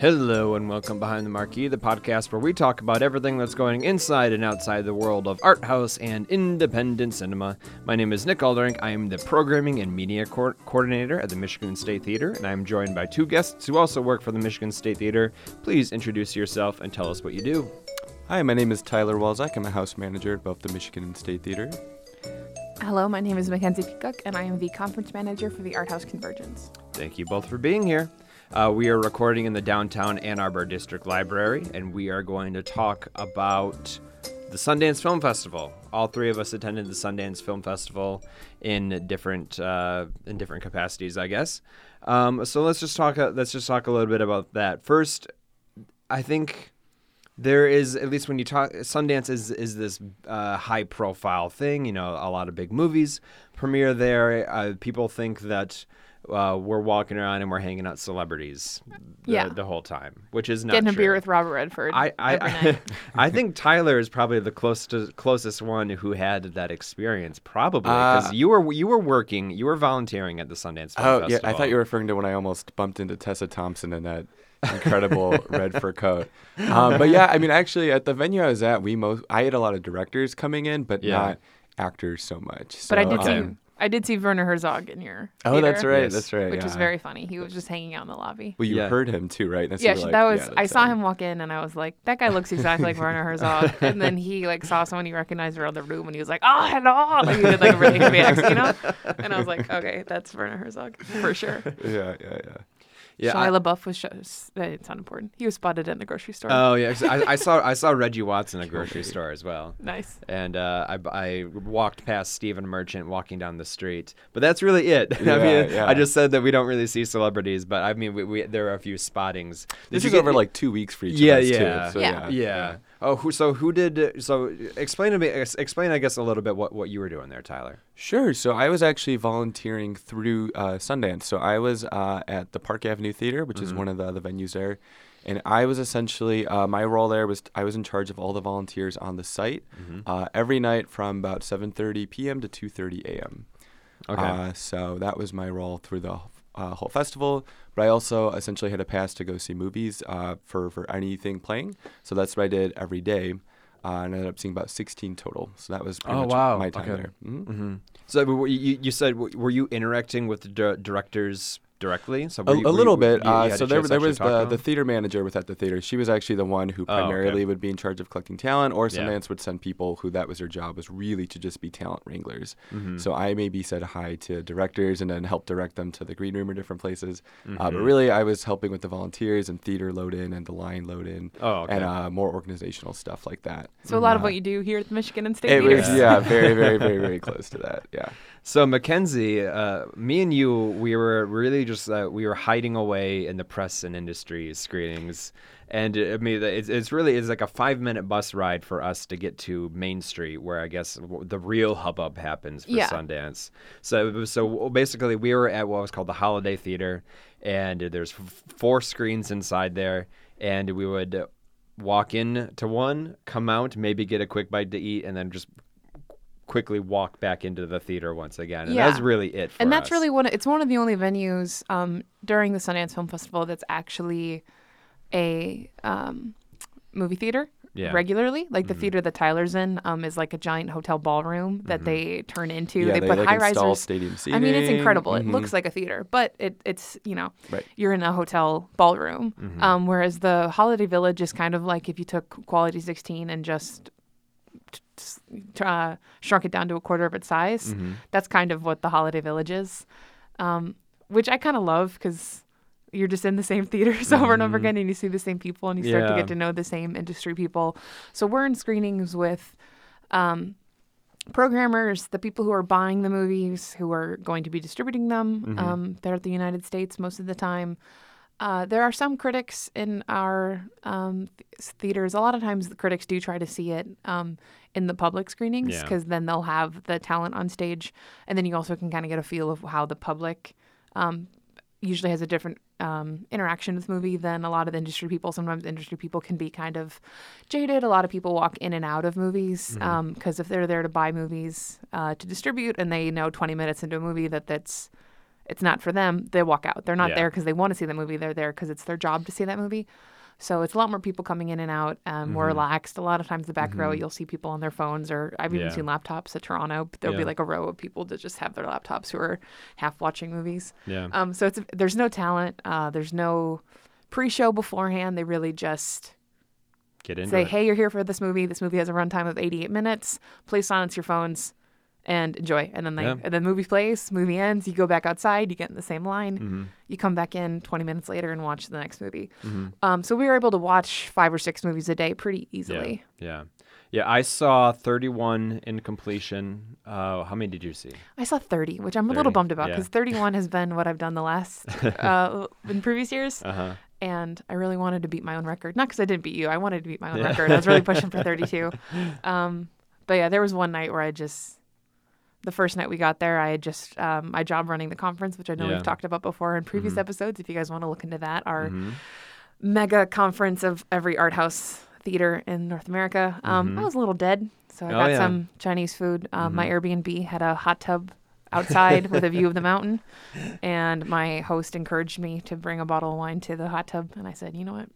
Hello and welcome behind the marquee, the podcast where we talk about everything that's going inside and outside the world of art house and independent cinema. My name is Nick Aldering. I am the programming and media co- coordinator at the Michigan State Theater, and I am joined by two guests who also work for the Michigan State Theater. Please introduce yourself and tell us what you do. Hi, my name is Tyler Walzak. I'm a house manager at both the Michigan State Theater. Hello, my name is Mackenzie Peacock, and I am the conference manager for the Art House Convergence. Thank you both for being here. Uh, we are recording in the downtown Ann Arbor District Library, and we are going to talk about the Sundance Film Festival. All three of us attended the Sundance Film Festival in different uh, in different capacities, I guess. Um, so let's just talk. Uh, let's just talk a little bit about that first. I think there is at least when you talk Sundance is is this uh, high profile thing. You know, a lot of big movies premiere there. Uh, people think that uh, we're walking around and we're hanging out celebrities the, Yeah. the whole time, which is not Getting a beer with Robert Redford. I I, every I, night. I think Tyler is probably the closest closest one who had that experience, probably because Uh, you were you were working, you were volunteering at the Sundance Film Oh, Festival. yeah, I thought you were referring to when I almost bumped into Tessa Thompson in that incredible red fur coat. Um, but yeah, I mean, actually, at the venue I was at, we most I had a lot of directors coming in, but Yeah. not actors so much. but I did okay. see I did see Werner Herzog in your. Oh, that's right. Yes. That's right. Which yeah. was very funny. He was just hanging out in the lobby. Well, you Yeah. heard him too, right? That's yeah, you were sh- like, that was. yeah, I saw him. him walk in, and I was like, "That guy looks exactly like Werner Herzog." And then he like saw someone he recognized around the room, and he was like, "Oh, hello!" Like he did like a really heavy accent, you know. And I was like, "Okay, that's Werner Herzog for sure." Yeah, yeah, yeah. Yeah, I- Shia LaBeouf was. Sh- s- uh, it's not important. He was spotted in the grocery store. Oh yeah, I, I saw I saw Reggie Watts in a grocery store as well. nice. and uh, I, I walked past Stephen Merchant walking down the street. But that's really it. I mean, yeah. I just said that we don't really see celebrities, but I mean, we, we, there are a few spottings. Did This you is get- over like two weeks for each Yeah, of us yeah. too. So, Yeah. yeah. Yeah. Oh, who, so who did? So explain to me. Explain, I guess, a little bit what, what you were doing there, Tyler. Sure. So I was actually volunteering through uh, Sundance. So I was uh, at the Park Avenue Theater, which is one of the other venues there, and I was essentially uh, my role there was I was in charge of all the volunteers on the site uh, every night from about 7:30 p.m. to 2:30 a.m. Okay. Uh, so that was my role through the uh, whole festival. But I also essentially had a pass to go see movies uh, for for anything playing. So that's what I did every day. Uh, and I ended up seeing about 16 total. So that was pretty Oh, much wow. my time Okay. there. Mhm. hmm So you, you said were you interacting with the directors directly? So A, you- a little you- bit. you uh, so there, there was the, the theater manager was at the theater. She was actually the one who Oh, okay. primarily would be in charge of collecting talent, or Yeah. Sundance would send people who that was their job was really to just be talent wranglers. Mm-hmm. So I maybe said hi to directors and then helped direct them to the green room or different places. Uh, Mm-hmm. but really, I was helping with the volunteers and theater load in and the line load in Oh, okay. and uh, more organizational stuff like that. So a lot of Uh, what you do here at the Michigan and State It Theater. was yeah, very very very very close to that. Yeah. So Mackenzie, uh, me and you, we were really just uh, we were hiding away in the press and industry screenings, and uh, I mean it's, it's really it's like a five minute bus ride for us to get to Main Street, where I guess the real hubbub happens for Yeah. Sundance. So so basically, we were at what was called the Holiday Theater, and there's f- four screens inside there, and we would walk in to one, come out, maybe get a quick bite to eat, and then just quickly walk back into the theater once again. And Yeah. that's really it for and that's us. really one. It's one of the only venues um, during the Sundance Film Festival that's actually a um, movie theater. Yeah. Mm-hmm. Regularly, like the theater that Tyler's in, um, is like a giant hotel ballroom that they turn into. Yeah, they, they, put like, high risers. stadium I mean, it's incredible. It Mhm. looks like a theater, but it, it's you know, Right. you're in a hotel ballroom. Mm-hmm. Um, whereas the Holiday Village is kind of like if you took Quality 16 and just uh, shrunk it down to a quarter of its size. Mm-hmm. That's kind of what the Holiday Village is, um, which I kind of love because you're just in the same theaters over and over again, and you see the same people, and you start to Mm-hmm. Get to know the same industry people. So we're in screenings with. Um, programmers, the people who are buying the movies, who are going to be distributing them. Mm-hmm. Um, they're at the United States most of the time. Uh, there are some critics in our um, th- theaters. A lot of times, the critics do try to see it um, in the public screenings Yeah. because then they'll have the talent on stage, and then you also can kind of get a feel of how the public um, usually has a different um, interaction with the movie than a lot of the industry people. Sometimes industry people can be kind of jaded. A lot of people walk in and out of movies because if they're there to buy movies uh, to distribute and they know 20 minutes into a movie that that's it's not for them, they walk out. They're not Yeah. there because they want to see the movie. They're there because it's their job to see that movie. So it's a lot more people coming in and out, um, more relaxed. A lot of times, the back row, you'll see people on their phones, or I've even Yeah. seen laptops at Toronto. But there'll Yeah. be like a row of people that just have their laptops who are half watching movies. Yeah. Um, so it's there's no talent, uh, there's no pre-show beforehand. They really just Get in. say, it. "Hey, you're here for this movie. This movie has a runtime of 88 minutes. Please silence your phones and enjoy." And then they, Yeah. and then movie plays, movie ends. You go back outside, you get in the same line. Mm-hmm. You come back in 20 minutes later and watch the next movie. Um, so we were able to watch five or six movies a day pretty easily. Yeah. Yeah. Yeah, I saw 31 in completion. Uh, how many did you see? I saw 30, which I'm a little bummed about yeah. because 31 has been what I've done the last uh, in previous years. Uh huh. and I really wanted to beat my own record. Not because I didn't beat you. I wanted to beat my own record. I was really pushing for 32. Um, but yeah, there was one night where I just, the first night we got there, I had just um, my job running the conference, which I know Yeah. we've talked about before in previous episodes. If you guys want to look into that, our Mm-hmm. mega conference of every art house theater in North America. Um, I was a little dead, so I Oh, got yeah. some Chinese food. Um, My Airbnb had a hot tub outside with a view of the mountain, and my host encouraged me to bring a bottle of wine to the hot tub, and I said, you know what,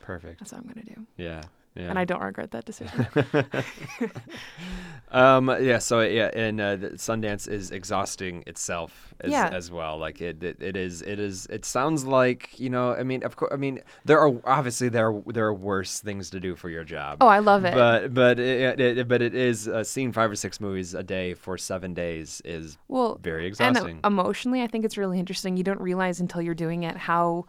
Perfect. that's what I'm gonna do, Yeah. Yeah. and I don't regret that decision. Um. Yeah. So yeah, and uh, the Sundance is exhausting itself as, Yeah. as well. Like it, it, it is. It is. It sounds like you know. I mean, of course. I mean, there are obviously there are, there are worse things to do for your job. oh, I love it. But but it, it, but it is uh, seeing five or six movies a day for seven days is well, very exhausting. uh, emotionally, I think it's really interesting. You don't realize until you're doing it how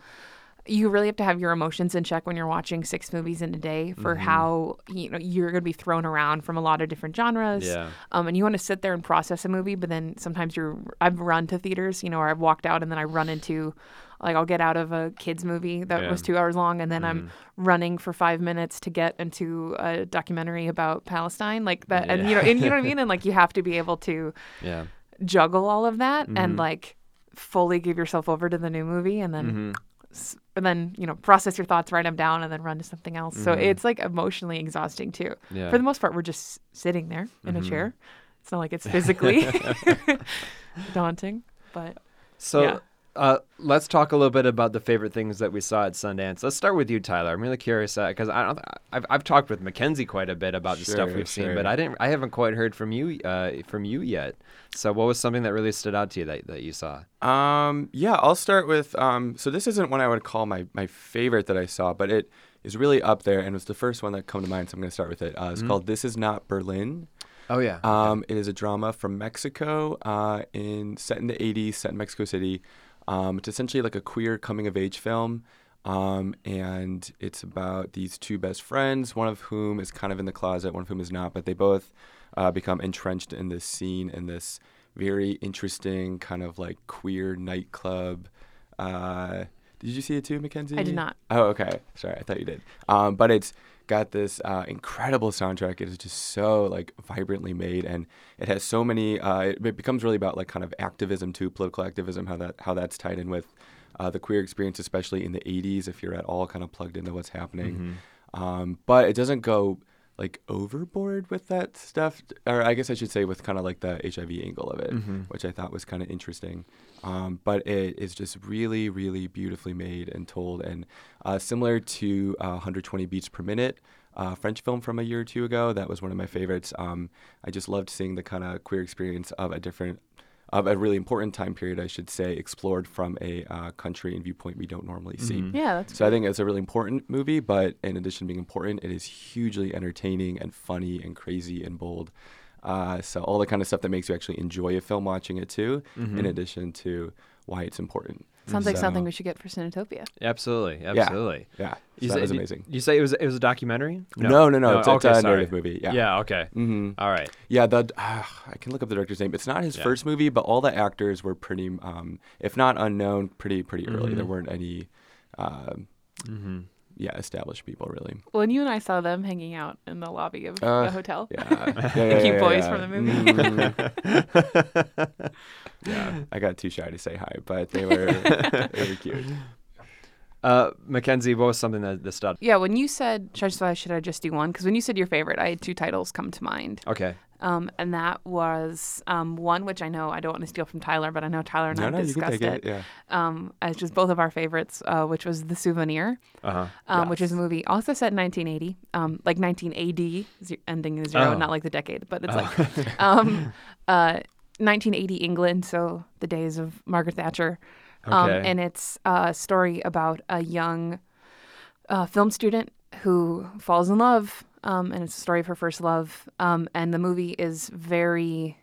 you really have to have your emotions in check when you're watching six movies in a day for Mm-hmm. how you know you're going to be thrown around from a lot of different genres. Yeah. Um, and you want to sit there and process a movie, but then sometimes you're. I've run to theaters, you know, or I've walked out and then I run into. Like I'll get out of a kids movie that Yeah. was two hours long, and then I'm Mm-hmm. running for five minutes to get into a documentary about Palestine, like that, and you know, and you know what I mean, and like you have to be able to yeah. juggle all of that Mm-hmm. and like fully give yourself over to the new movie and then Mm-hmm. And then you know process your thoughts write them down and then run to something else so Mm-hmm. it's like emotionally exhausting too Yeah. for the most part we're just sitting there in Mm-hmm. a chair it's not like it's physically daunting but So Yeah. Uh, let's talk a little bit about the favorite things that we saw at Sundance. Let's start with you, Tyler. I'm really curious because I don't. I've, I've talked with Mackenzie quite a bit about the stuff we've seen, but I didn't. I haven't quite heard from you uh, from you yet. So what was something that really stood out to you that, that you saw? Um, yeah, I'll start with. Um, so this isn't one I would call my my favorite that I saw, but it is really up there, and was the first one that come to mind. So I'm going to start with it. Uh, it's called "This Is Not Berlin." Oh yeah. Um, it is a drama from Mexico, uh, in set in the '80s, set in Mexico City. Um, it's essentially like a queer coming of age film, um, and it's about these two best friends, one of whom is kind of in the closet, one of whom is not, but they both uh, become entrenched in this scene in this very interesting kind of like queer nightclub. Uh, did you see it too, Mackenzie? I did not. Oh, okay. Sorry, I thought you did. Um, but it's got this uh, incredible soundtrack. It is just so like vibrantly made, and it has so many. Uh, it, it becomes really about like kind of activism too, political activism. How that how that's tied in with uh, the queer experience, especially in the '80s, if you're at all kind of plugged into what's happening. Um, but it doesn't go like overboard with that stuff, or I guess I should say with kind of like the HIV angle of it, which I thought was kind of interesting. Um, but it is just really, really beautifully made and told, and uh, similar to uh, 120 beats per minute. Uh, French film from a year or two ago. That was one of my favorites. Um, I just loved seeing the kind of queer experience of a different, of a really important time period, I should say, explored from a uh, country and viewpoint we don't normally see. yeah that's So I think it's a really important movie, but in addition to being important, it is hugely entertaining and funny and crazy and bold. Uh, so all the kind of stuff that makes you actually enjoy a film watching it too, in addition to why it's important. Sounds like So- something we should get for Cinetopia absolutely. Absolutely. Yeah, You so say, that was amazing. You say it was it was a documentary? No, no, no, it's- it's okay, a sorry. narrative movie, yeah. Yeah. Okay. hmm All right. Yeah, the uh, I can look up the director's name. It's not his Yeah. first movie, but all the actors were pretty, um, if not unknown, pretty pretty early. There weren't any, um, Mm-hmm. Yeah, established people really. well and you and i saw them hanging out in the lobby of Uh, the hotel Yeah, yeah, yeah, cute yeah, boys yeah. from the movie Mhm. yeah, I got too shy to say hi, but they were they were cute. Uh, Mackenzie, what was something that, that stood? yeah when you said should I, should I just do one because when you said your favorite i had two titles come to mind Okay. Um, and that was um, one which I know I don't want to steal from Tyler, but I know Tyler and No, I no, you can discussed take it. it. Yeah. Um, it's just both of our favorites, uh, which was The Souvenir, Uh-huh. um, which is a movie also set in 1980, um, like 19 AD, ending in zero, Oh. not like the decade, but it's like um, uh, 1980 England, so the days of Margaret Thatcher. Um, and it's a story about a young uh, film student who falls in love, um, and it's a story of her first love. Um, and the movie is very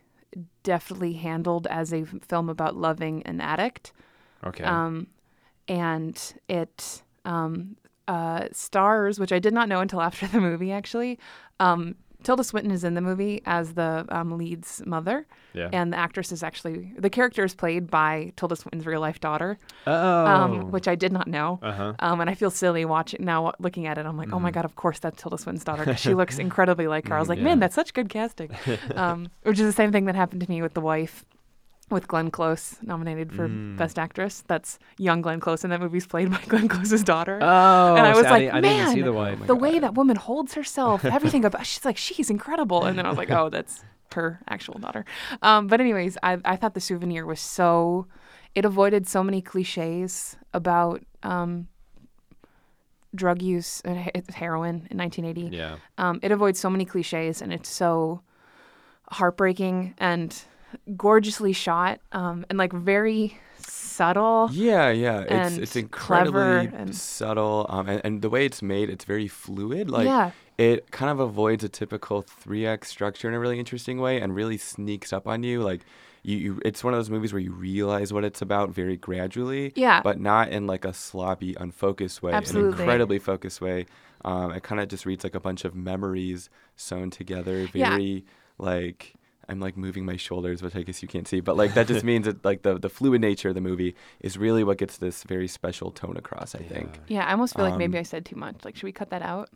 deftly handled as a film about loving an addict. Okay. Um, and it um, uh, stars, which I did not know until after the movie, actually. Um, Tilda Swinton is in the movie as the um, lead's mother, yeah. and the actress is actually the character is played by Tilda Swinton's real life daughter, oh. um, which I did not know. uh-huh. Um, and I feel silly watching now, looking at it. I'm like, oh my god, of course that's Tilda Swinton's daughter 'cause she looks incredibly like her. I was like, Yeah. man, that's such good casting. um, which is the same thing that happened to me with The Wife, with Glenn Close, nominated for Mm. Best Actress. That's young Glenn Close, and that movie's played by Glenn Close's daughter. Oh, and I was like, I man, the wife. my the way that woman holds herself, everything about she's like she's incredible. And then I was like, oh, that's her actual daughter. Um, but anyways, I I thought the souvenir was so it avoided so many cliches about um, drug use and heroin in 1980. Yeah. Um, it avoids so many cliches and it's so heartbreaking and gorgeously shot um, and like very subtle. Yeah, yeah. It's it's incredibly and- subtle, um, and, and the way it's made, it's very fluid. Like yeah, it kind of avoids a typical three act structure in a really interesting way, and really sneaks up on you. Like you, you, it's one of those movies where you realize what it's about very gradually. Yeah. But not in like a sloppy, unfocused way. Absolutely. An incredibly focused way. Um, it kind of just reads like a bunch of memories sewn together. Yeah. Very like. I'm like moving my shoulders, which I guess you can't see, but like that just means that like the the fluid nature of the movie is really what gets this very special tone across. I think. yeah. I almost feel like maybe Um, I said too much. Like, should we cut that out?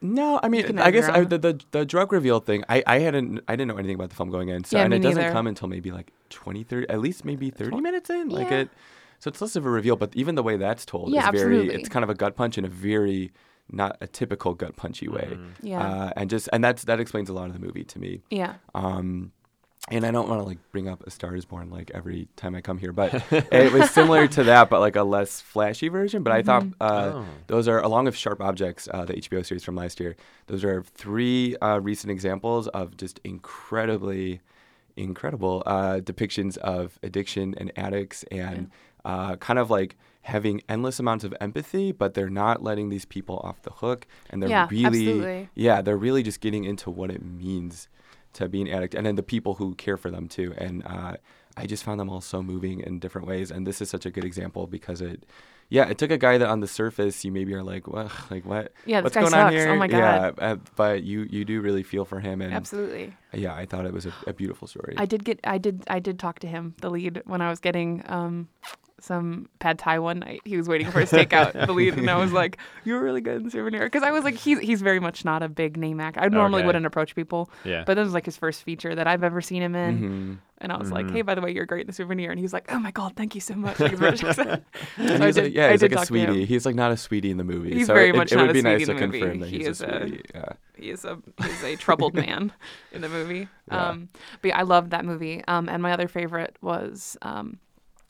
No, I mean, I guess I, the, the the drug reveal thing. I, I hadn't I didn't know anything about the film going in, so Yeah, and it doesn't come until maybe like 20, 30, at least maybe thirty minutes in. Like Yeah. it, so it's less of a reveal. But even the way that's told Yeah, is very. absolutely. It's kind of a gut punch in a very not a typical gut punchy way. Yeah. Uh, and just and that's that explains a lot of the movie to me. yeah. Um, and I don't want to like bring up A Star Is Born like every time I come here, but it was similar to that, but like a less flashy version. But I thought uh, Oh. those are along with Sharp Objects, uh, the HBO series from last year. Those are three uh, recent examples of just incredibly, incredible uh, depictions of addiction and addicts, and uh, kind of like having endless amounts of empathy, but they're not letting these people off the hook, and they're Yeah, really, absolutely. yeah, they're really just getting into what it means to be an addict, and then the people who care for them too. And uh, I just found them all so moving in different ways, and this is such a good example because it, yeah, it took a guy that on the surface you maybe are like, what, like what, Yeah, what's going on here? Oh my Yeah, God. uh, but you you do really feel for him, and Absolutely. yeah, I thought it was a, a beautiful story. I did get I did I did talk to him, the lead, when I was getting um some pad thai one night. He was waiting for his takeout, the lead, and I was like, "You're really good in souvenir," because I was like, he's he's very much not a big name. I normally Okay. wouldn't approach people, Yeah. but this was like his first feature that I've ever seen him in, hmm and I was like, Mhm. "Hey, by the way, you're great in the souvenir," and he was like, "Oh my god, thank you so much." Like, his British accent. So I he's did- like, yeah, he's like a talk to him. sweetie. He's like not a sweetie in the movie. He's so very it, much it not would a be sweetie nice in to the movie. confirm that He he's is a a- Yeah. He is a he's a troubled man in the movie. Yeah. Um, but yeah, I loved that movie. Um, and my other favorite was um,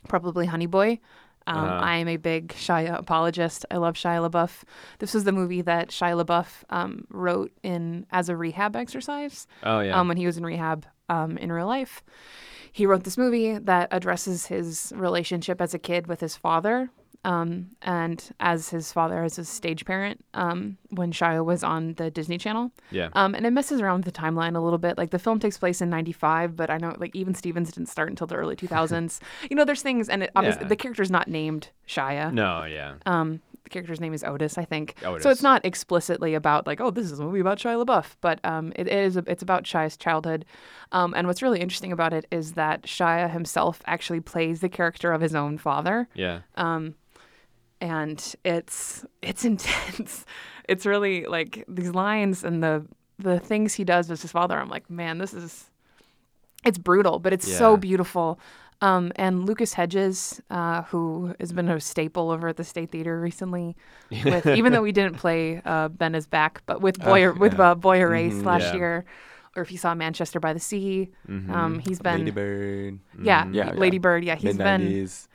probably Honey Boy. Um, Uh-huh. I am a big Shia apologist. I love Shia LaBeouf. This was the movie that Shia LaBeouf um, wrote in as a rehab exercise Oh yeah. um, when he was in rehab um, in real life. He wrote this movie that addresses his relationship as a kid with his father, um, and as his father as his stage parent um, when Shia was on the Disney Channel. yeah. Um, and it messes around with the timeline a little bit. Like the film takes place in '95, but I know like even Stevens didn't start until the early 2000s. you know, there's things, and it, obviously Yeah. the character's not named Shia. no. Yeah. Um, the character's name is Otis, I think. Otis. So it's not explicitly about like, oh, this is a movie about Shia LaBeouf, but um, it is. It's about Shia's childhood, um, and what's really interesting about it is that Shia himself actually plays the character of his own father, Yeah. um, and it's it's intense. It's really like these lines and the the things he does with his father. I'm like, man, this is it's brutal, but it's so beautiful. Um, and Lucas Hedges, uh, who has been a staple over at the State Theater recently, with even though we didn't play uh, Ben is Back, but with Boy Oh, with yeah. uh, Boy Erased Mhm, last yeah. year, or if you saw Manchester by the Sea, Mm-hmm. um, he's been Lady Bird. yeah, Yeah, yeah. Lady Bird. Yeah, he's Mid been nineties.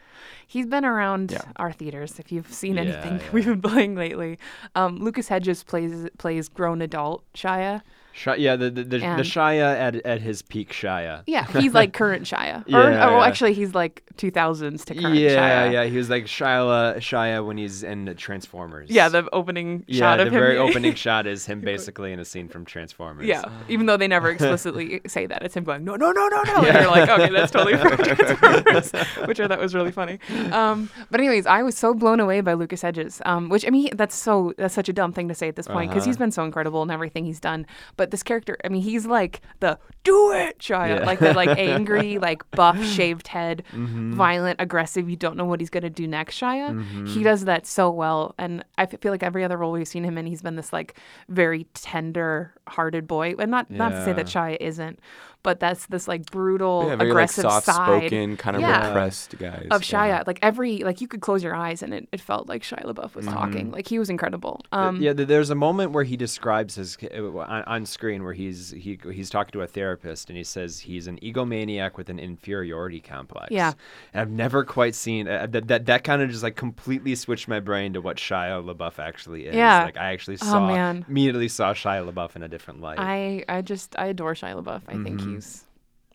He's been around Yeah. our theaters. If you've seen Yeah, anything yeah. we've been playing lately, um, Lucas Hedges plays plays grown adult Shia. Sh- yeah, the the, the, the Shia at at his peak Shia. Yeah, he's like current Shia. Or, Yeah, oh, actually, he's like 2000s to current yeah, Shia. yeah, he was like Shia Shia when he's in Transformers. Yeah, the opening yeah, shot the of him. very opening shot is him basically in a scene from Transformers. Yeah, even though they never explicitly say that, it's him going no, no, no, no, no. And you're like, okay, that's totally from Transformers, which I thought was really funny. Um, but anyways, I was so blown away by Lucas Hedges, um, which I mean, that's so that's such a dumb thing to say at this point because he's Uh-huh. been so incredible in everything he's done. But this character, I mean, he's like the do it Shia, Yeah. like the like angry, like buff, shaved head, Mm-hmm. violent, aggressive. You don't know what he's gonna do next, Shia. Mm-hmm. He does that so well, and I feel like every other role we've seen him in, he's been this like very tender-hearted boy. And not not to say that Shia isn't, but that's this like brutal, Yeah, very like aggressive soft side spoken, kind of Yeah. repressed guys. of Shia. Yeah. Like every like you could close your eyes and it, it felt like Shia LaBeouf was talking. Like he was incredible. Um, yeah, there's a moment where he describes his uh, on, on screen where he's he he's talking to a therapist and he says he's an egomaniac with an inferiority complex. Yeah. and I've never quite seen uh, that. That that kind of just like completely switched my brain to what Shia LaBeouf actually is. Yeah. like I actually Oh, saw man. immediately saw Shia LaBeouf in a different light. I I just I adore Shia LaBeouf. I think Mm-hmm. He's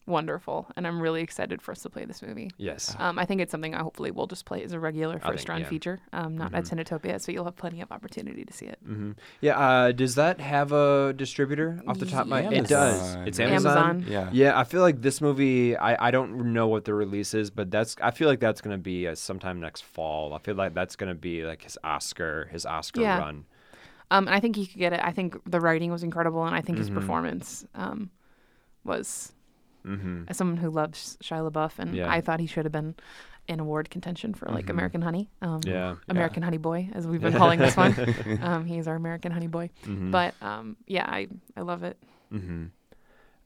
wonderful, and I'm really excited for us to play this movie. yes. Um, I think it's something I hopefully will just play as a regular first think, round yeah. Mm-hmm. feature, um, not at Cinetopia, so you'll have plenty of opportunity to see it. hmm Yeah. Uh, does that have a distributor off the top of my? It does. It's Amazon. Amazon. yeah. Yeah, I feel like this movie. I, I don't know what the release is, but that's. I feel like that's gonna be uh, sometime next fall. I feel like that's gonna be like his Oscar, his Oscar Yeah. run. Um, and I think he could get it. I think the writing was incredible, and I think Mm-hmm. his performance um, was. hmm As someone who loves Shia LaBeouf, and Yeah. I thought he should have been in award contention for like American Honey. Um, Yeah. American Honey Boy, as we've been calling this one. um, he's our American Honey Boy. Mhm. But um, yeah, I, I love it. hmm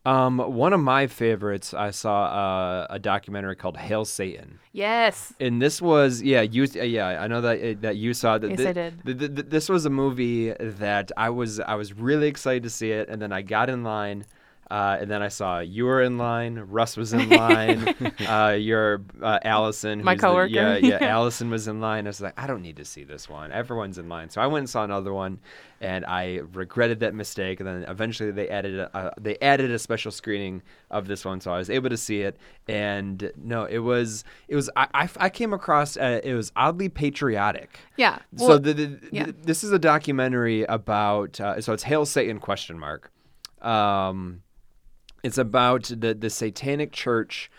Um, one of my favorites. I saw uh, a documentary called "Hail Satan," Yes. and this was yeah you uh, yeah I know that uh, that you saw that. Yes, thi- I did. th- th- th- this was a movie that I was I was really excited to see it, and then I got in line. Uh, and then I saw you were in line, Russ was in line, uh, your uh, Allison, My who's the- coworker. yeah, yeah. Allison was in line. I was like, I don't need to see this one. Everyone's in line, so I went and saw another one, and I regretted that mistake. And then eventually they added a, they added a special screening of this one, so I was able to see it. And no, it was it was I I, I came across uh, it was oddly patriotic. Yeah. so the, the, yeah. the- this is a documentary about uh, so it's Hail Satan question mark. Um, it's about the the Satanic Church,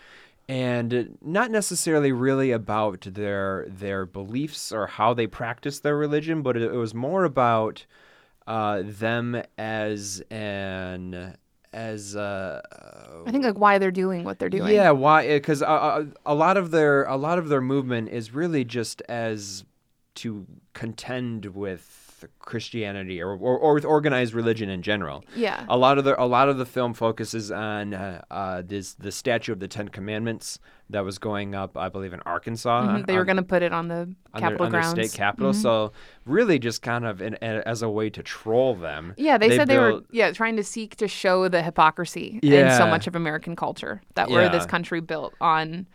and not necessarily really about their their beliefs or how they practice their religion, but it, it was more about uh, them as an as uh, I think like why they're doing what they're doing. yeah, why? Because uh, a lot of their a lot of their movement is really just as to contend with Christianity or, or, or with organized religion in general. Yeah. A lot of the a lot of the film focuses on uh, uh, this the statue of the Ten Commandments that was going up, I believe, in Arkansas. Mhm, on- They were going to put it on the on Capitol on their grounds. Mm-hmm. state capitol. So really, just kind of in, a- as a way to troll them. Yeah, they, said they were yeah trying to seek to show the hypocrisy in so much of American culture that we're this country built on,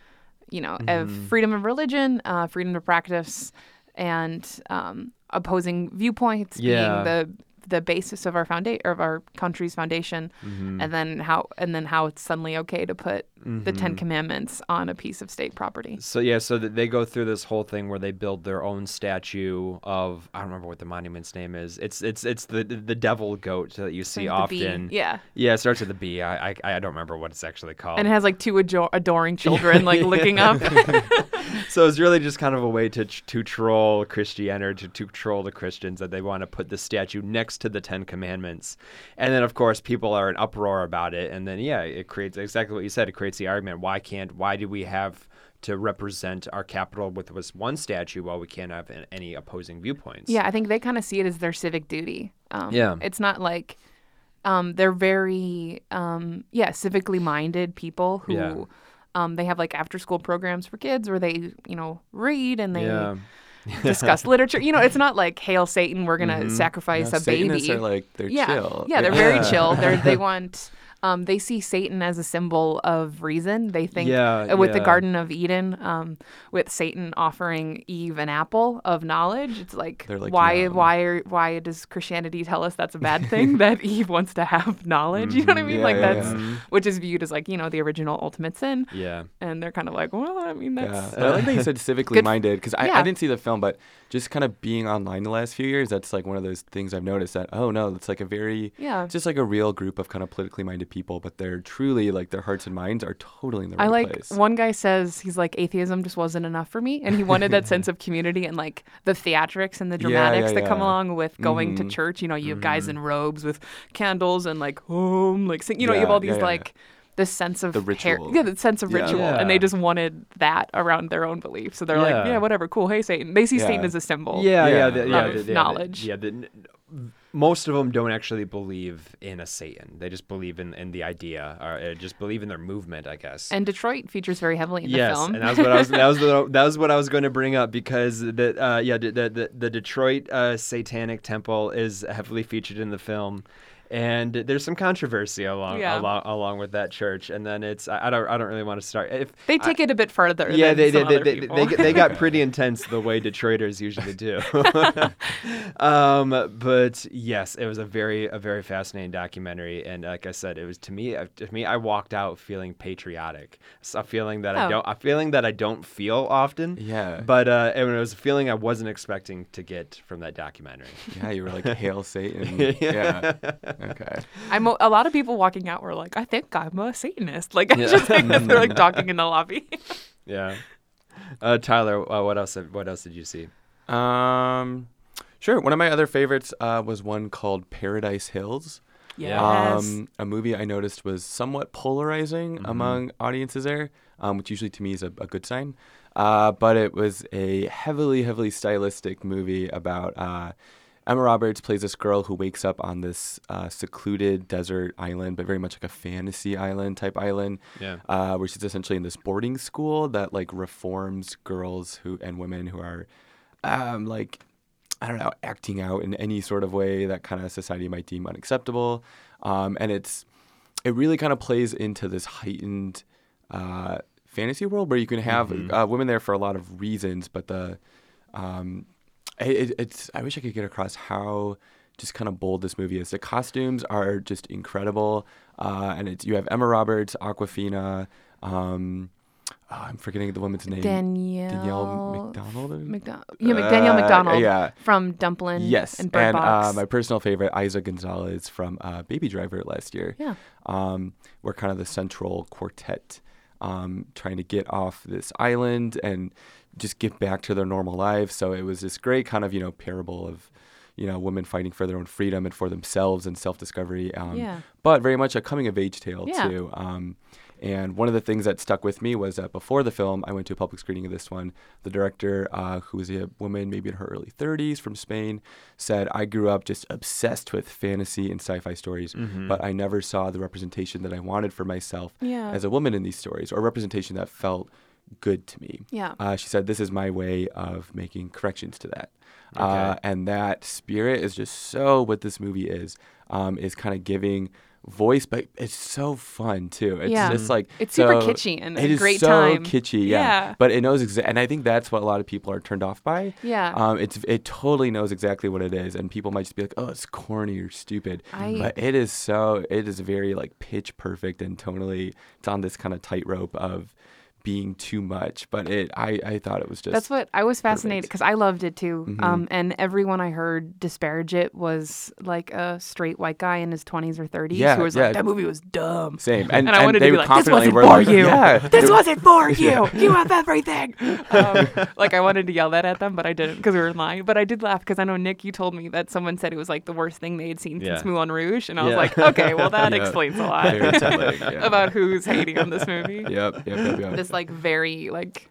you know, Mm-hmm. freedom of religion, uh, freedom to practice, and um, opposing viewpoints Yeah. being the the basis of our foundation of our country's foundation, Mm-hmm. and then how and then how it's suddenly okay to put the Mm-hmm. Ten Commandments on a piece of state property. So yeah, so they go through this whole thing where they build their own statue of I don't remember what the monument's name is. It's it's it's the the devil goat that you see Like the bee. often. Yeah. Yeah, it starts with a B. I I, I don't remember what it's actually called. And it has like two ador- adoring children like looking up. so it's really just kind of a way to to troll Christianity, to, to troll the Christians that they want to put the statue next to the Ten Commandments, and then of course people are in uproar about it, and then yeah, it creates exactly what you said. It creates the argument: why can't? Why do we have to represent our capital with this one statue while we can't have any opposing viewpoints? Yeah, I think they kind of see it as their civic duty. Um, Yeah. It's not like um, they're very, um, yeah, civically minded people who Yeah. um, they have like after school programs for kids where they, you know, read and they Yeah. discuss literature. You know, it's not like, hail Satan, we're going to Mm-hmm. sacrifice Yeah, a Satanists baby. are like they're yeah. chill. Yeah, they're very chill. They're, they want um, they see Satan as a symbol of reason. They think Yeah, with the. Garden of Eden, um, with Satan offering Eve an apple of knowledge, it's like, like, why yum. why are, why does Christianity tell us that's a bad thing that Eve wants to have knowledge? You know what I mean? Yeah, like yeah, that's yeah. which is viewed as like you know the original ultimate sin, Yeah. and they're kind of like, well, I mean that's Yeah, I like that you said civically minded because I, Yeah. I didn't see the film, but just kind of being online the last few years, that's like one of those things I've noticed that oh no, it's like a very yeah. just like a real group of kind of politically minded people, but they're truly like their hearts and minds are totally in the right I like place. one guy says he's like atheism just wasn't enough for me, and he wanted that sense of community and like the theatrics and the Yeah, dramatics yeah, that come along with going to Mhm. church. You know, you have guys in robes with candles and like home, like sing. You know, you have all these yeah, yeah. like the sense of The her- ritual. yeah, the sense of Yeah. ritual, and they just wanted that around their own belief. So they're Yeah. like, yeah, whatever, cool. Hey, Satan. They see Yeah. Satan as a symbol. Yeah, yeah, Yeah. the, yeah, Of the- yeah, knowledge. The, yeah, the, most of them don't actually believe in a Satan. They just believe in, in the idea, or uh, just believe in their movement, I guess. And Detroit features very heavily in the yes, film. and that was what I was that was what, that was what I was going to bring up because the uh, yeah the the, the Detroit uh, Satanic Temple is heavily featured in the film. And there's some controversy along Yeah. along along with that church, and then it's I, I don't I don't really want to start. If they I- take it a bit further. yeah, than they they, some they, other they, people. they, they got pretty intense the way Detroiters usually do. um, but yes, it was a very a very fascinating documentary, and like I said, it was to me uh, to me I walked out feeling patriotic, It's a feeling that I Oh. don't a feeling that I don't feel often. yeah, But uh, and it was a feeling I wasn't expecting to get from that documentary. yeah, you were like hail Satan. yeah. Okay. I'm a, a lot of people walking out were like, I think I'm a Satanist. Like, I just think that they're like talking in the lobby. Yeah. Uh, Tyler, uh, what else? What else did you see? Um, sure. One of my other favorites uh, was one called Paradise Hills. Yes. Um, a movie I noticed was somewhat polarizing Mm-hmm. among audiences there, um, which usually to me is a, a good sign. Uh, but it was a heavily, heavily stylistic movie about uh, Emma Roberts plays this girl who wakes up on this uh, secluded desert island, but very much like a fantasy island type island, Yeah. uh, where she's essentially in this boarding school that like reforms girls who and women who are um, like I don't know, acting out in any sort of way that kind of society might deem unacceptable. Um, and it's it really kind of plays into this heightened uh, fantasy world where you can have uh, women there for a lot of reasons, but the um, it, it's I wish I could get across how just kind of bold this movie is. The costumes are just incredible, uh, and it's you have Emma Roberts, Awkwafina. Um, oh, I'm forgetting the woman's name. Danielle, Danielle Macdonald. Macdonald. Yeah, McDaniel Uh, Macdonald. yeah. From Dumplin. Yes, and and uh, my personal favorite, Eiza Gonzalez from uh, Baby Driver last year. yeah. Um, we're kind of the central quartet, um, trying to get off this island and just get back to their normal lives. So it was this great kind of you know parable of you know women fighting for their own freedom and for themselves and self discovery. Um, Yeah. but very much a coming of age tale Yeah. too. Um, and one of the things that stuck with me was that before the film, I went to a public screening of this one. The director, uh, who was a woman, maybe in her early 30s from Spain, said, I grew up just obsessed with fantasy and sci fi stories, Mm-hmm. but I never saw the representation that I wanted for myself Yeah. as a woman in these stories, or representation that felt good to me. Yeah. Uh, she said, This is my way of making corrections to that. Uh, Okay. and that spirit is just so what this movie is, um, is kind of giving voice, but it's so fun too. It's Yeah. just like It's super kitschy and a it is great so time. kitschy, yeah. Yeah. But it knows exactly, and I think that's what a lot of people are turned off by. Yeah. Um, it's it totally knows exactly what it is, and people might just be like, "Oh, it's corny or stupid," I- but it is so it is very like pitch perfect and tonally. It's on this kind of tightrope of being too much, but it I I thought it was just That's what I was fascinated because I loved it too. Mhm. Um, and everyone I heard disparage it was like a straight white guy in his 20s or 30s Yeah, who was yeah. like, that movie was dumb. same. And, And I wanted to be like, this wasn't for like, you. Yeah, This wasn't for you. You have everything. Um, like I wanted to yell that at them, but I didn't because we were in line. But I did laugh because I know Nick, you told me that someone said it was like the worst thing they had seen Yeah. since Moulin Rouge, and I was like, okay, well that Yeah. explains a lot telling, yeah. about who's hating on this movie. Yep, yep, yep, yep. This like very like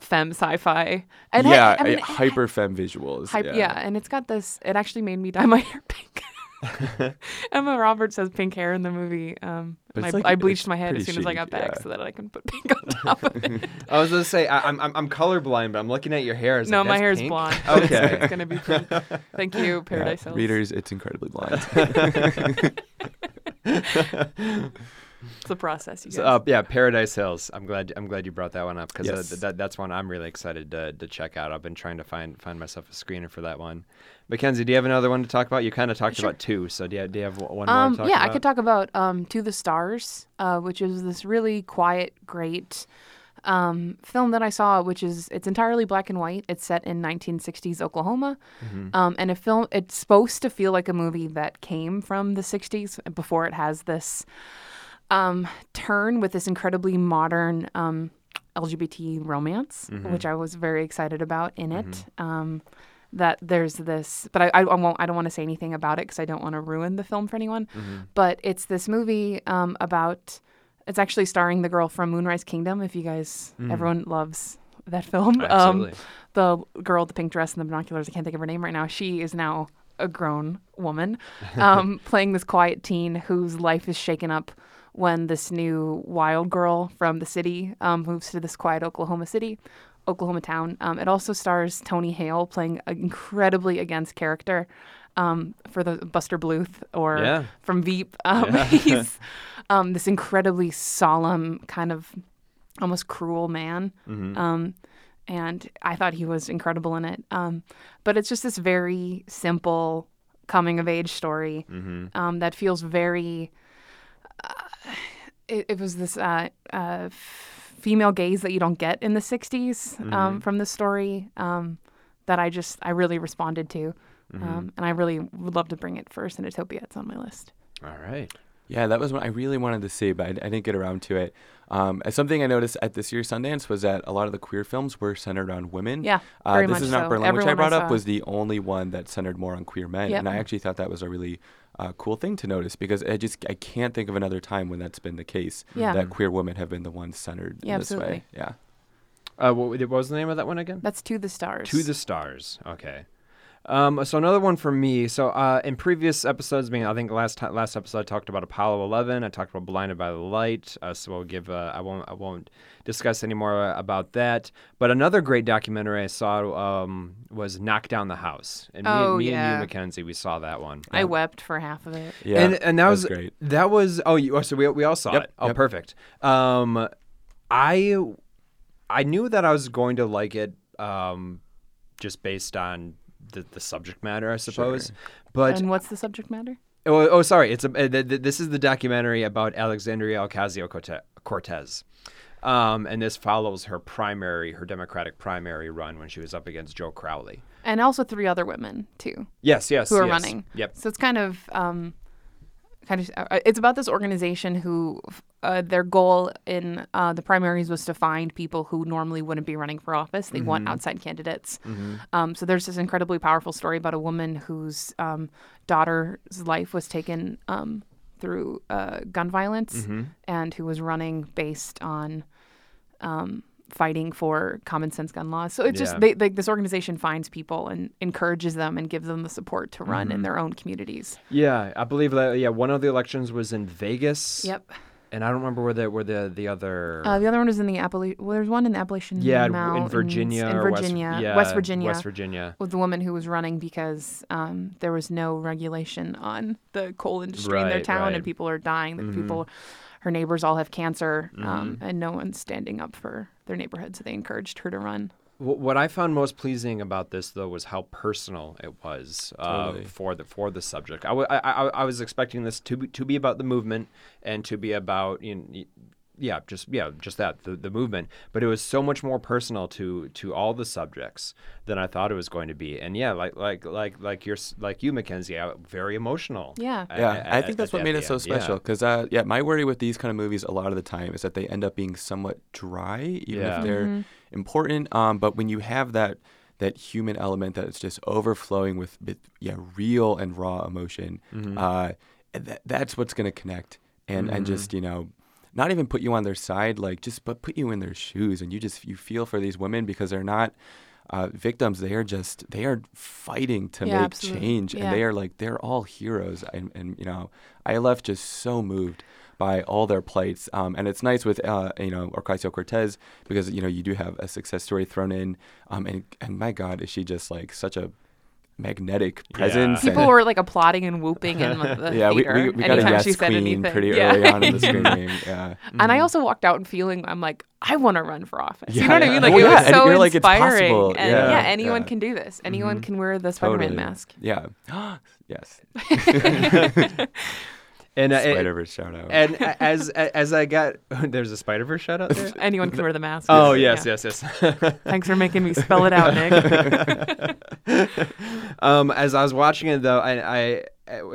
femme sci-fi and yeah, I, I mean, uh, hyper femme visuals. Hype, yeah. and it's got this. It actually made me dye my hair pink. Emma Roberts has pink hair in the movie. Um, But and I, like- I bleached my head as pretty soon as I got back yeah. so that I can put pink on top of it. I was gonna say I, I'm I'm I'm colorblind, but I'm looking at your hair. No, like, my "That's hair's pink?" blonde. Okay. it's gonna be pink. Thank you, Yeah, Paradise Hills. Readers, it's incredibly blonde. It's a process, you guys. So, uh, yeah, Paradise Hills. I'm glad. I'm glad you brought that one up because Yes. that, that's one I'm really excited to, to check out. I've been trying to find find myself a screener for that one. Mackenzie, do you have another one to talk about? You kind of talked Sure. about two, so do you, do you have one more? Um, to talk yeah, about? I could talk about um, To the Stars, uh, which is this really quiet, great um, film that I saw, which is it's entirely black and white. It's set in 1960s Oklahoma, Mm-hmm. um, and a film. It's supposed to feel like a movie that came from the 60s before it has this um, turn with this incredibly modern um, LGBT romance, Mm-hmm. which I was very excited about in it. Um, that there's this, but I, I, won't. I don't want to say anything about it because I don't want to ruin the film for anyone. Mm-hmm. But it's this movie um, about. It's actually starring the girl from Moonrise Kingdom. If you guys, everyone loves that film. Mm. Absolutely. Um, the girl with the pink dress and the binoculars. I can't think of her name right now. She is now a grown woman, um, playing this quiet teen whose life is shaken up when this new wild girl from the city um, moves to this quiet Oklahoma city, Oklahoma town. Um, it also stars Tony Hale playing an incredibly against character um, for the Buster Bluth or Yeah. from Veep. Um, Yeah. he's um, this incredibly solemn, kind of almost cruel man. Mm-hmm. Um, and I thought he was incredible in it. Um, but it's just this very simple coming of age story Mm-hmm. um, that feels very. It, it was this uh, uh, female gaze that you don't get in the 60s um, from the story um, that I just I really responded to, um, and I really would love to bring it first for Cinetopia. It's on my list. All right. Yeah, that was what I really wanted to see, but I, I didn't get around to it. Um, something I noticed at this year's Sundance was that a lot of the queer films were centered on women. Yeah, Uh, this is not so. Berlin, which I Everyone I brought up was the only one that centered more on queer men, Yep. and I actually thought that was a really uh, cool thing to notice because I just I can't think of another time when that's been the case. Yeah. that queer women have been the ones centered Yeah, in this way. absolutely. Yeah. Uh, what, what was the name of that one again? That's To the Stars. To the Stars. Okay. Um, so another one for me. So uh, in previous episodes, I mean, I think last time, last episode I talked about Apollo 11. I talked about Blinded by the Light. Uh, so we'll give. Uh, I won't. I won't discuss any more about that. But another great documentary I saw um, was Knock Down the House. And me, Oh, me and yeah. you, Mackenzie, we saw that one. I wept for half of it. Yeah, and and that was, great. That was oh, you, oh so we we all saw Yep, it. Oh, yep. perfect. Um, I I knew that I was going to like it. Um, just based on the, the subject matter, I suppose. But and what's the subject matter? oh, oh, sorry, it's a uh, th- th- this is the documentary about Alexandria Ocasio Cortez. Um, and this follows her primary, her Democratic primary run when she was up against Joe Crowley. And also three other women too. Yes, yes, who are yes. running. Yep. So it's kind of um, kind of uh, it's about this organization who uh, their goal in uh, the primaries was to find people who normally wouldn't be running for office. They Mm-hmm. want outside candidates. Um, so there's this incredibly powerful story about a woman whose um, daughter's life was taken um, through uh, gun violence Mm-hmm. and who was running based on um, fighting for common sense gun laws. So it's Yeah. just they, they, this organization finds people and encourages them and gives them the support to run Mm-hmm. in their own communities. Yeah, I believe that. Yeah, one of the elections was in Vegas. Yep. And I don't remember where the where the the other. Uh, the other one was in the Appalachian. Well, there's one in the Appalachian yeah, in- Mountains, in Virginia. In or West- Virginia, yeah, West Virginia. West Virginia. with the woman who was running because um, there was no regulation on the coal industry in their town, right. and people are dying. The Mhm. people, her neighbors all have cancer, um, Mm-hmm. and no one's standing up for their neighborhood. So they encouraged her to run. What I found most pleasing about this, though, was how personal it was uh, Totally. for the for the subject. I, w- I, I, I was expecting this to be, to be about the movement and to be about you know, yeah, just yeah, just that the, the movement. But it was so much more personal to to all the subjects than I thought it was going to be. And yeah, like like like like you're like you, Mackenzie, I, very emotional. Yeah. a- Yeah, a- I think that's what made it so special. Because uh, yeah, my worry with these kind of movies a lot of the time is that they end up being somewhat dry, even Yeah. if they're Mm-hmm. important. Um, but when you have that that human element that it's just overflowing with, with yeah real and raw emotion, Mm-hmm. uh, that, that's what's going to connect and and just you know. Not even put you on their side, like just but put you in their shoes, and you just you feel for these women because they're not uh, victims. They are just they are fighting to Yeah, make absolutely. change, Yeah. and they are like they're all heroes and, and you know i left just so moved by all their plights um, and it's nice with uh, you know ocasio cortez because you know you do have a success story thrown in um, and, and my god is she just like such a magnetic presence. People and- were like applauding and whooping in the, the yeah, we, theater we, we got a anytime yes she queen anything. pretty yeah. early on in the screening. Yeah. And I also walked out and feeling I'm like I want to run for office. you Yeah, know what I mean? Like Well, it yeah, was and so you're like, it's inspiring. possible. And Yeah, yeah, anyone yeah. can do this. Anyone Mhm. can wear the Spider-Man Totally. mask. Yeah. yes. And uh, Spider Verse shout out. and as as I got there's a Spider Verse shout out there. Anyone can wear the mask. Oh Yeah. yes, yes, yes. Thanks for making me spell it out, Nick. um, as I was watching it though, I, I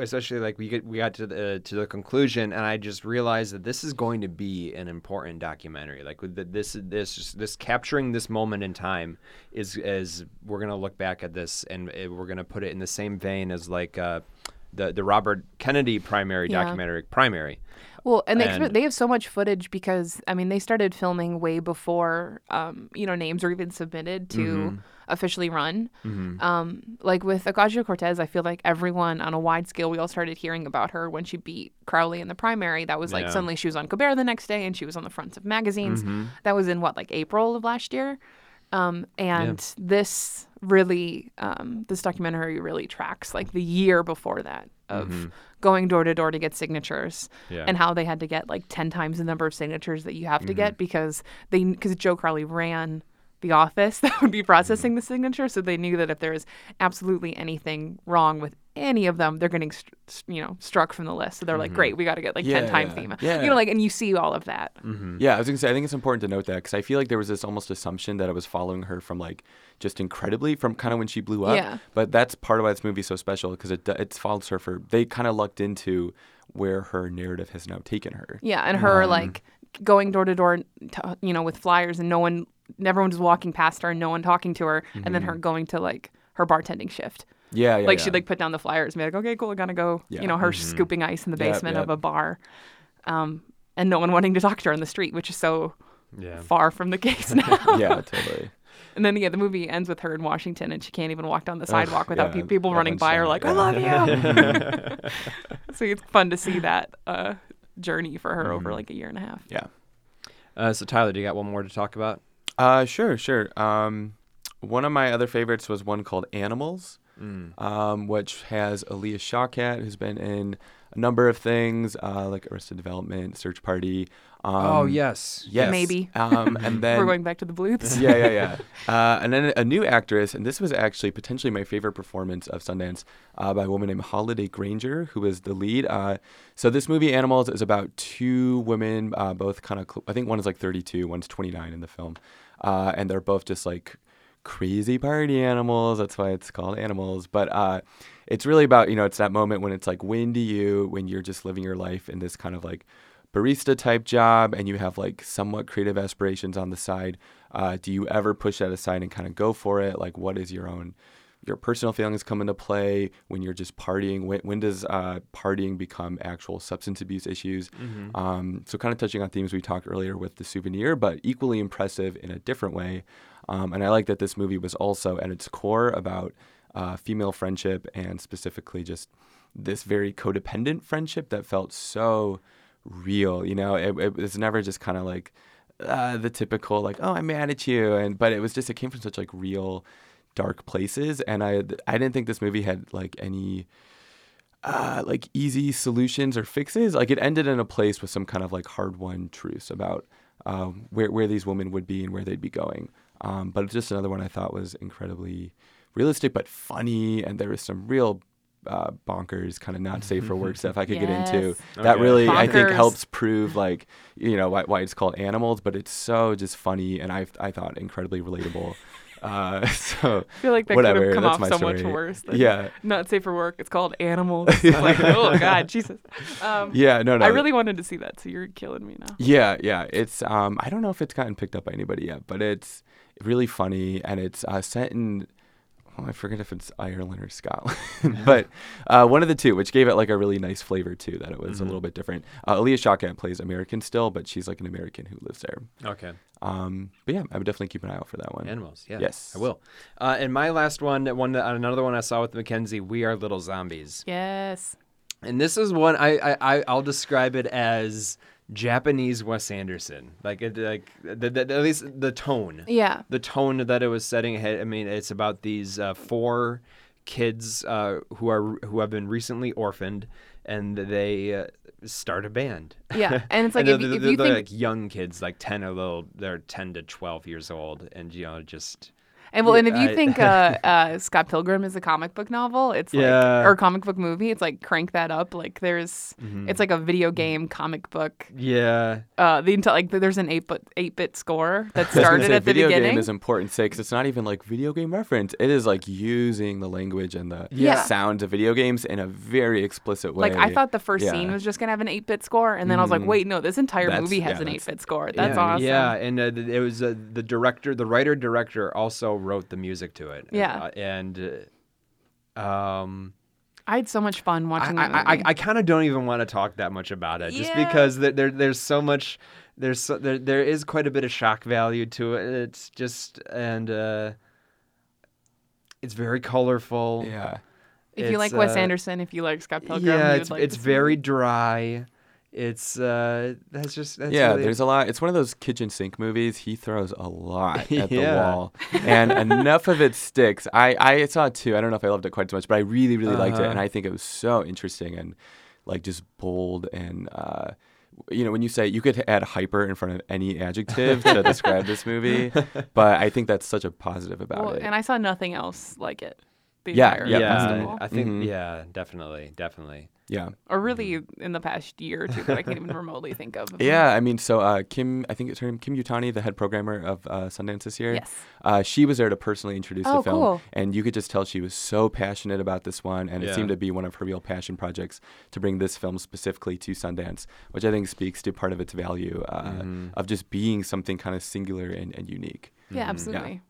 especially like we get we got to the to the conclusion, and I just realized that this is going to be an important documentary. Like this this this capturing this moment in time is is we're gonna look back at this and it, we're gonna put it in the same vein as like uh, the the Robert Kennedy primary Yeah. documentary primary. Well, and they And- they have so much footage because I mean they started filming way before um, you know names were even submitted to Mm-hmm. officially run. Um, like with Ocasio Cortez, I feel like everyone on a wide scale we all started hearing about her when she beat Crowley in the primary. That was like Yeah. suddenly she was on Colbert the next day and she was on the fronts of magazines. Mm-hmm. That was in what like April of last year. Um, and this really, um, this documentary really tracks like the year before that of going door to door to get signatures Mm-hmm. Yeah. and how they had to get like 10 times the number of signatures that you have to Mm-hmm. get because they, because Joe Crowley ran the office that would be processing Mm-hmm. the signature. So they knew that if there was absolutely anything wrong with any of them, they're getting, st- st- you know, struck from the list. So they're like, Mm-hmm. great, we got to get like Yeah, 10 times yeah. the amount. Yeah. You know, like, and you see all of that. Mm-hmm. Yeah, I was gonna say I think it's important to note that because I feel like there was this almost assumption that I was following her from like just incredibly from kind of when she blew up. Yeah. But that's part of why this movie's so special because it it follows her for they kind of lucked into where her narrative has now taken her. Yeah, and her Um, like going door to door, you know, with flyers, and no one, everyone just walking past her, and no one talking to her, and then her going to like her bartending shift. Yeah, yeah. like yeah. she'd like put down the flyers and be like, okay, cool, I gotta go. Yeah. You know, her scooping ice in the basement yep. of a bar, um, and no one wanting to talk to her on the street, which is so Yeah. far from the case now. yeah, totally. And then yeah, the movie ends with her in Washington, and she can't even walk down the sidewalk without yeah, pe- people that running by her like, yeah. "I love you." so it's fun to see that uh, journey for her over Mhm. like a year and a half. Yeah. Uh, so Tyler, do you got one more to talk about? Uh, sure, sure. Um, one of my other favorites was one called Animals, Mm. um, which has Alia Shawkat, who's been in a number of things uh, like Arrested Development, Search Party. Um, oh yes, yes. Maybe. Um, and then We're going back to the Bluths. yeah, yeah, yeah. Uh, and then a new actress, and this was actually potentially my favorite performance of Sundance uh, by a woman named Holliday Grainger, who was the lead. Uh, so this movie, Animals, is about two women, uh, both kind of, cl- I think one is like 32, one's 29 in the film. Uh, and they're both just like crazy party animals. That's why it's called Animals. But uh, it's really about, you know, it's that moment when it's like, when do you, when you're just living your life in this kind of like, barista type job and you have like somewhat creative aspirations on the side uh, do you ever push that aside and kind of go for it like what is your own your personal feelings come into play when you're just partying when, when does uh, partying become actual substance abuse issues um, so kind of touching on themes we talked earlier with the souvenir but equally impressive in a different way um, and i like that this movie was also at its core about uh, female friendship and specifically just this very codependent friendship that felt so real. You know, it, it was never just kind of like uh, the typical like, oh, I'm mad at you, and but it was just it came from such like real dark places, and I I didn't think this movie had like any. Uh, like easy solutions or fixes. Like it ended in a place with some kind of like hard won truths about um, where where these women would be and where they'd be going. Um, but it's just another one I thought was incredibly realistic but funny, and there was some real uh, bonkers kind of not safe for work stuff I could get into. Yes. That Okay. really I think helps prove like you know why, why it's called animals, but it's so just funny and I I thought incredibly relatable. Uh, so I feel like that could have come that's off my so much worse. Than Yeah. Not safe for work. It's called Animals. It's like, oh God, Jesus. Um, Yeah, no, no. I really wanted to see that, so you're killing me now. Yeah, yeah. It's um I don't know if it's gotten picked up by anybody yet, but it's really funny and it's uh, set in oh, I forget if it's Ireland or Scotland, but uh, one of the two, which gave it like a really nice flavor too. That it was a little bit different. Uh, Alia Shawkat plays American still, but she's like an American who lives there. Okay. Um, but yeah, I would definitely keep an eye out for that one. Animals. Yeah. Yes. I will. Uh, and my last one, one that, another one I saw with Mackenzie. We are little zombies. Yes. And this is one I, I, I I'll describe it as Japanese Wes Anderson. Like it, like the, the, at least the tone. Yeah. The tone that it was setting ahead. I mean, it's about these uh, four kids uh, who are who have been recently orphaned, and they uh, start a band. Yeah, and it's like and if, they're, if they're- you they're think like young kids, like ten or little, they're ten to twelve years old, and you know just And well, and if you I- think uh, uh, Scott Pilgrim is a comic book novel, it's like Yeah. or comic book movie, it's like crank that up. Like there's, Mm-hmm. it's like a video game comic book. yeah, Uh, the enti- like there's an eight bit eight bit score that I was started say, at the video beginning. game is important to say because it's not even like video game reference. It is like using the language and the Yeah. sounds of video games in a very explicit way. like I thought the first Yeah. scene was just gonna have an eight bit score, and then I was like, Mhm. wait, no, this entire That's- movie has yeah, an eight bit score. That's yeah, awesome. Yeah, and uh, it was uh, the director, the writer director also wrote the music to it. Yeah. Uh, and uh, um, I had so much fun I, watching that I, I. I kind of don't even want to talk that much about it, just Yeah. because there, there there's so much. There's so, there there is quite a bit of shock value to it. It's just and uh, it's very colorful. Yeah. if you like it's, Wes uh, Anderson, if you like Scott Pilgrim, yeah, you would it's like it's very movie. dry. It's uh, that's just that's yeah, really- there's a lot. It's one of those kitchen sink movies. He throws a lot at the wall, and enough of it sticks. I I saw it too. I don't know if I loved it quite so much, but I really really liked it, Uh-huh. and I think it was so interesting and like just bold and. uh you know, when you say you could add hyper in front of any adjective to describe this movie, but I think that's such a positive about Well, it. and I saw nothing else like it. The Yeah, yeah, yeah. I think Mhm. yeah, definitely, definitely. Yeah. or really in the past year or two that I can't even remotely think of. Yeah, I mean, so uh, Kim, I think it's her name, Kim Yutani, the head programmer of uh, Sundance this year. Yes. Uh, she was there to personally introduce Oh, the film, cool. and you could just tell she was so passionate about this one, and Yeah. it seemed to be one of her real passion projects to bring this film specifically to Sundance, which I think speaks to part of its value uh, Mhm. of just being something kind of singular and, and unique. Yeah, Mhm. absolutely.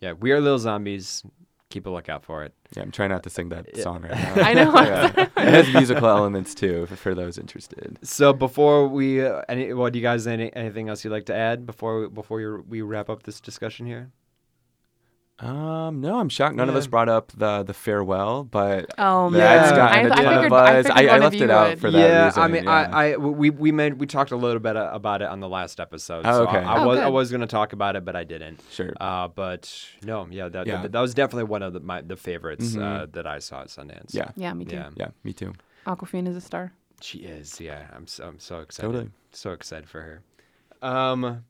Yeah, we are little zombies. Keep a lookout for it. Yeah, I'm trying not to sing that Yeah. song right now. I know. Yeah. it has musical elements too, for, for those interested. So before we, uh, any, well, do you guys any, anything else you'd like to add before before we wrap up this discussion here? Um, no, I'm shocked. None of us brought up the the farewell, but Oh man, That's gotten I, a I ton of figured, buzz. I, I- I left you it out for that yeah, reason, I mean, yeah. I, I, we we made we talked a little bit uh, about it on the last episode. Oh, okay. I, I Oh, was I was going to talk about it, but I didn't. sure. Uh, but no, yeah, that, Yeah. that that was definitely one of the, my the favorites uh, Mhm. that I saw at Sundance. yeah, Yeah, me too. yeah, yeah, me too. Awkwafina is a star. she is. Yeah, I'm so I'm so excited. Totally. So excited for her. Um,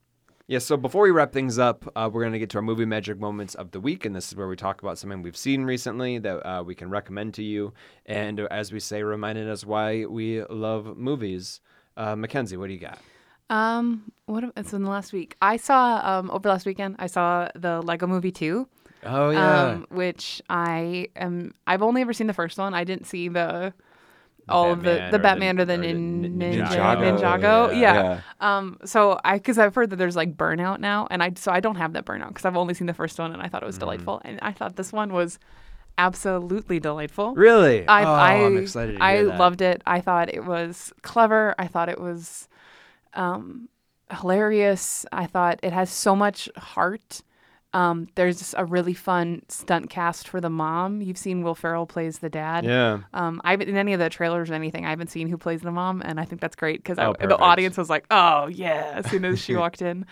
yeah. So before we wrap things up, uh, we're gonna get to our movie magic moments of the week, and this is where we talk about something we've seen recently that uh, we can recommend to you, and uh, as we say, reminding us why we love movies. Uh, Mackenzie, what do you got? Um, what? It's in the last week. I saw um over last weekend. I saw the Lego Movie two. Oh Um, which I am. I've only ever seen the first one. I didn't see the all of the Batman the or the- Batman or the, or the nin- Nin- Ninja Ninjago. Ninjago. Yeah. Yeah. Um. So I because I've heard that there's like burnout now, and I so I don't have that burnout because I've only seen the first one, and I thought it Mm-hmm. was delightful, and I thought this one was absolutely delightful. really? I oh, I am excited. To I hear that. loved it. I thought it was clever. I thought it was um, hilarious. I thought it has so much heart. Um, there's a really fun stunt cast for the mom. You've seen Will Ferrell plays the dad. Yeah. Um, I haven't in any of the trailers or anything. I haven't seen who plays the mom, and I think that's great because Oh, the audience was like, "Oh yeah!" as soon as she walked in.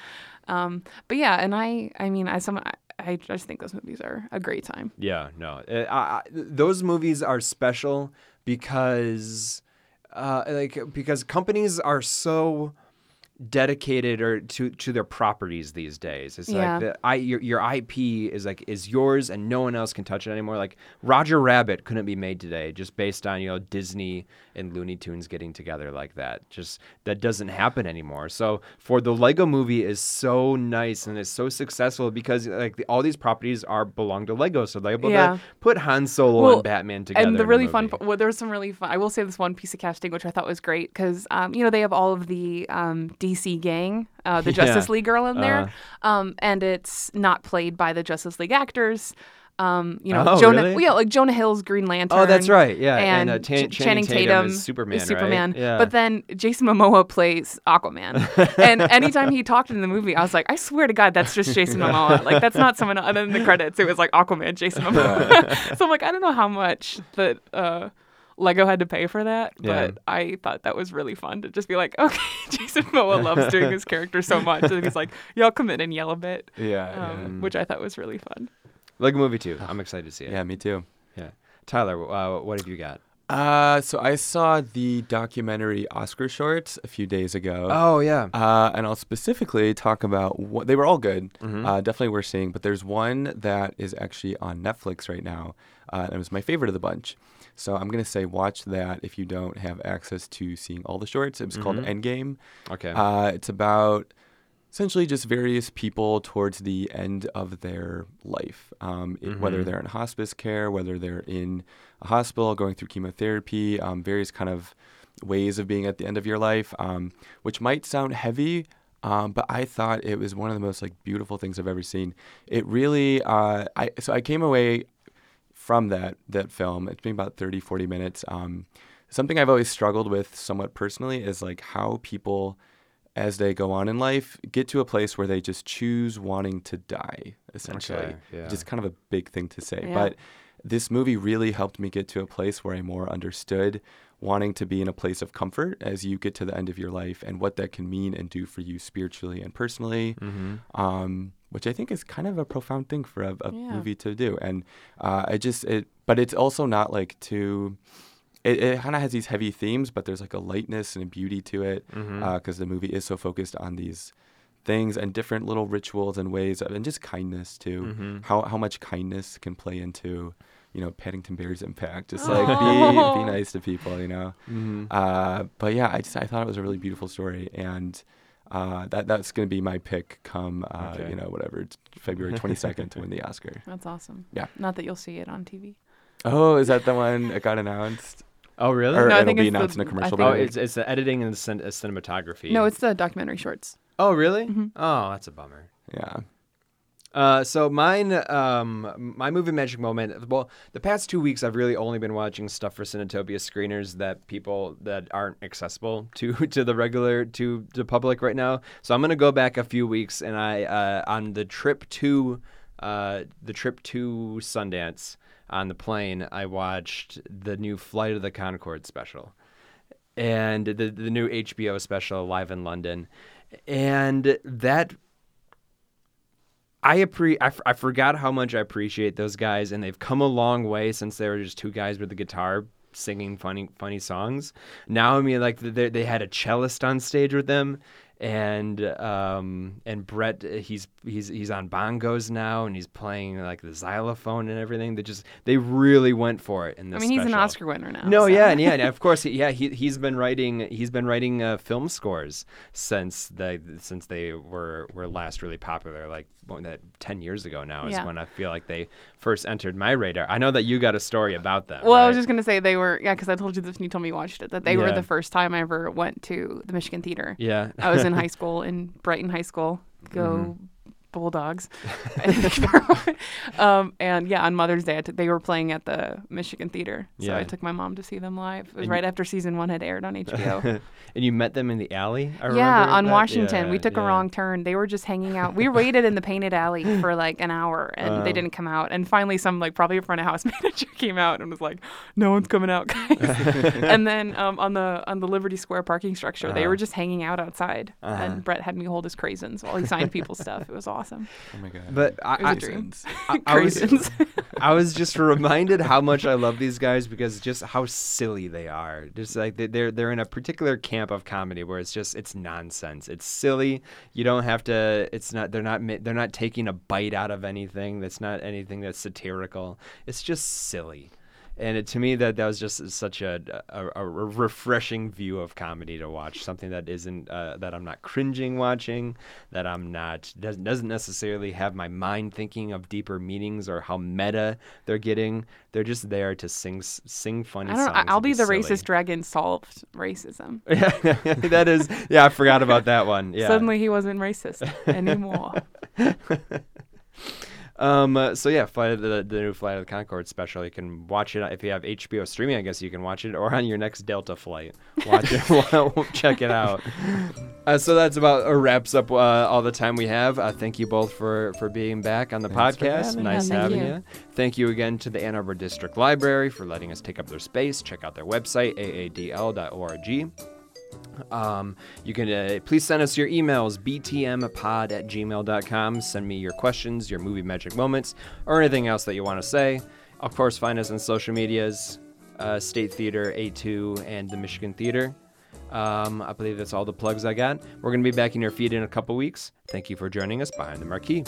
Um, but yeah, and I, I mean, as someone, I, I just think those movies are a great time. Yeah, no, I, I, those movies are special because, uh, like, because companies are so dedicated or to to their properties these days. It's Yeah. like the, I your your IP is like is yours and no one else can touch it anymore. Like Roger Rabbit couldn't be made today just based on you know Disney and Looney Tunes getting together like that. Just that doesn't happen anymore. So for the Lego Movie is so nice and it's so successful because like the, all these properties are belong to Lego, so they're able Yeah. to put Han Solo Well, and Batman together. and the really fun, movie. well, there was some really fun. I will say this one piece of casting, which I thought was great, because um, you know they have all of the um, DC gang, uh, the Yeah. Justice League girl in there, Uh-huh. um, and it's not played by the Justice League actors. Um, you know, Oh, Jonah, really? yeah, like Jonah Hill's Green Lantern. Oh, that's right. Yeah, and, uh, Tan- Ch- Channing Tatum, is Superman. is Superman. Right? Yeah. But then Jason Momoa plays Aquaman, and anytime he talked in the movie, I was like, I swear to God, that's just Jason Momoa. Like that's not someone. And then the credits, it was like Aquaman, Jason Momoa. so I'm like, I don't know how much that uh, Lego had to pay for that, Yeah. but I thought that was really fun to just be like, okay, Jason Momoa loves doing his character so much, and he's like, y'all come in and yell a bit, Yeah, um, which I thought was really fun. Lego Movie 2. I'm excited to see it. yeah, me too. Yeah. Tyler, uh, what have you got? Uh, so I saw the documentary Oscar shorts a few days ago. Oh yeah. Uh, and I'll specifically talk about what they were all good. Mhm. Uh, definitely worth seeing. But there's one that is actually on Netflix right now. Uh, and it was my favorite of the bunch. So I'm gonna say watch that if you don't have access to seeing all the shorts. It was called Mhm. Endgame. Okay. Uh, it's about essentially just various people towards the end of their life, um, it- whether Mhm. they're in hospice care, whether they're in a hospital going through chemotherapy, um, various kind of ways of being at the end of your life, um, which might sound heavy. Um, but I thought it was one of the most like beautiful things I've ever seen. It really, uh, I so I came away from that that film. It's been about 30, 40 minutes. Um, something I've always struggled with somewhat personally is like how people, as they go on in life, get to a place where they just choose wanting to die. Essentially, Okay, yeah. just kind of a big thing to say. Yeah. But this movie really helped me get to a place where I more understood wanting to be in a place of comfort as you get to the end of your life and what that can mean and do for you spiritually and personally mm-hmm. um, which I think is kind of a profound thing for a, a Yeah. movie to do. And uh, I just it, but it's also not like too. It, it kind of has these heavy themes, but there's like a lightness and a beauty to it because Mhm. the movie is so focused on these things and different little rituals and ways of, and just kindness too. Mhm. How how much kindness can play into you know Paddington Bear's impact. Just Aw. like be be nice to people, you know. Mm-hmm. Uh, but yeah, I just I thought it was a really beautiful story, and uh, that that's gonna be my pick come uh, Okay. you know whatever February twenty second to win the Oscar. That's awesome. Yeah. Not that you'll see it on TV. Oh, is that the one that got announced? Oh really? Or No, I it'll think be it's the- announced in a I commercial think- oh, it's it's the editing and the cin- uh, cinematography. No, it's the documentary shorts. Oh really? Mhm. Oh, that's a bummer. yeah. Uh, so mine, um, my movie magic moment. Well, the past two weeks, I've really only been watching stuff for Cinetopia screeners that people that aren't accessible to to the regular to the public right now. So I'm gonna go back a few weeks, and I uh, on the trip to uh, the trip to Sundance on the plane, I watched the new Flight of the Conchords special and the the new HBO special live in London, and that I appre- I, f- I forgot how much I appreciate those guys, and they've come a long way since they were just two guys with a guitar singing funny funny songs. Now I mean, like they they had a cellist on stage with them, and um and Brett he's he's he's on bongos now, and he's playing like the xylophone and everything. They just they really went for it in this. I mean, he's an. Oscar winner now. No, so. yeah, and yeah, and of course, yeah, he he's been writing he's been writing uh, film scores since the since they were were last really popular, like that ten years ago now is Yeah. when I feel like they first entered my radar. I know that you got a story about them. Well, I was just gonna say they were yeah, because I told you this and you told me you watched it. That they were the first time I ever went to the Michigan Theater. yeah. I was in high school in Brighton High School. Go Mm-hmm. Bulldogs! um, and yeah, on Mother's Day, t- they were playing at the Michigan Theater, so I took my mom to see them live. It was And right after season one had aired on HBO. and you met them in the alley. I yeah, on that? Washington. Yeah, we took yeah. a wrong turn. They were just hanging out. We waited in the painted alley for like an hour and Wow. they didn't come out. And finally, some like probably a front of house manager came out and was like, "No one's coming out, guys." and then um, on the on the Liberty Square parking structure, they Uh-huh. were just hanging out outside. Uh-huh. And Brett had me hold his craisins while he signed people's stuff. It was awesome. Oh my god. But I, It was a I, dream. I, I was, I was just reminded how much I love these guys because just how silly they are. Just like they- they're they're in a particular camp of comedy where it's just it's nonsense. It's silly. You don't have to. It's not. They're not. They're not taking a bite out of anything. That's not anything that's satirical. It's just silly. And it, to me, that that was just such a, a, a refreshing view of comedy to watch. Something that isn't uh, that I'm not cringing watching, that I'm not doesn't doesn't necessarily have my mind thinking of deeper meanings or how meta they're getting. They're just there to sing sing funny I don't songs. I'll and be the silly. racist dragon solved racism. Yeah, that is. Yeah, I forgot about that one. Yeah. Suddenly he wasn't racist anymore. Um. uh, so yeah, Flight of the the new Flight of the Conchords special. You can watch it if you have HBO streaming. I guess you can watch it, or on your next Delta flight. Watch it. check it out. Uh, so that's about uh, wraps up uh, all the time we have. Uh, thank you both for for being back on the Thanks for podcast. having nice us. Yeah, thank having you. you. Thank you again to the Ann Arbor District Library for letting us take up their space. Check out their website aadl.org. Um, you can uh, please send us your emails btmpod at gmail.com. Send me your questions, your movie magic moments, or anything else that you want to say. Of course, find us on social medias uh, State Theater, A2, and the Michigan Theater. Um, I believe that's all the plugs I got. We're going to be back in your feed in a couple weeks. Thank you for joining us behind the marquee.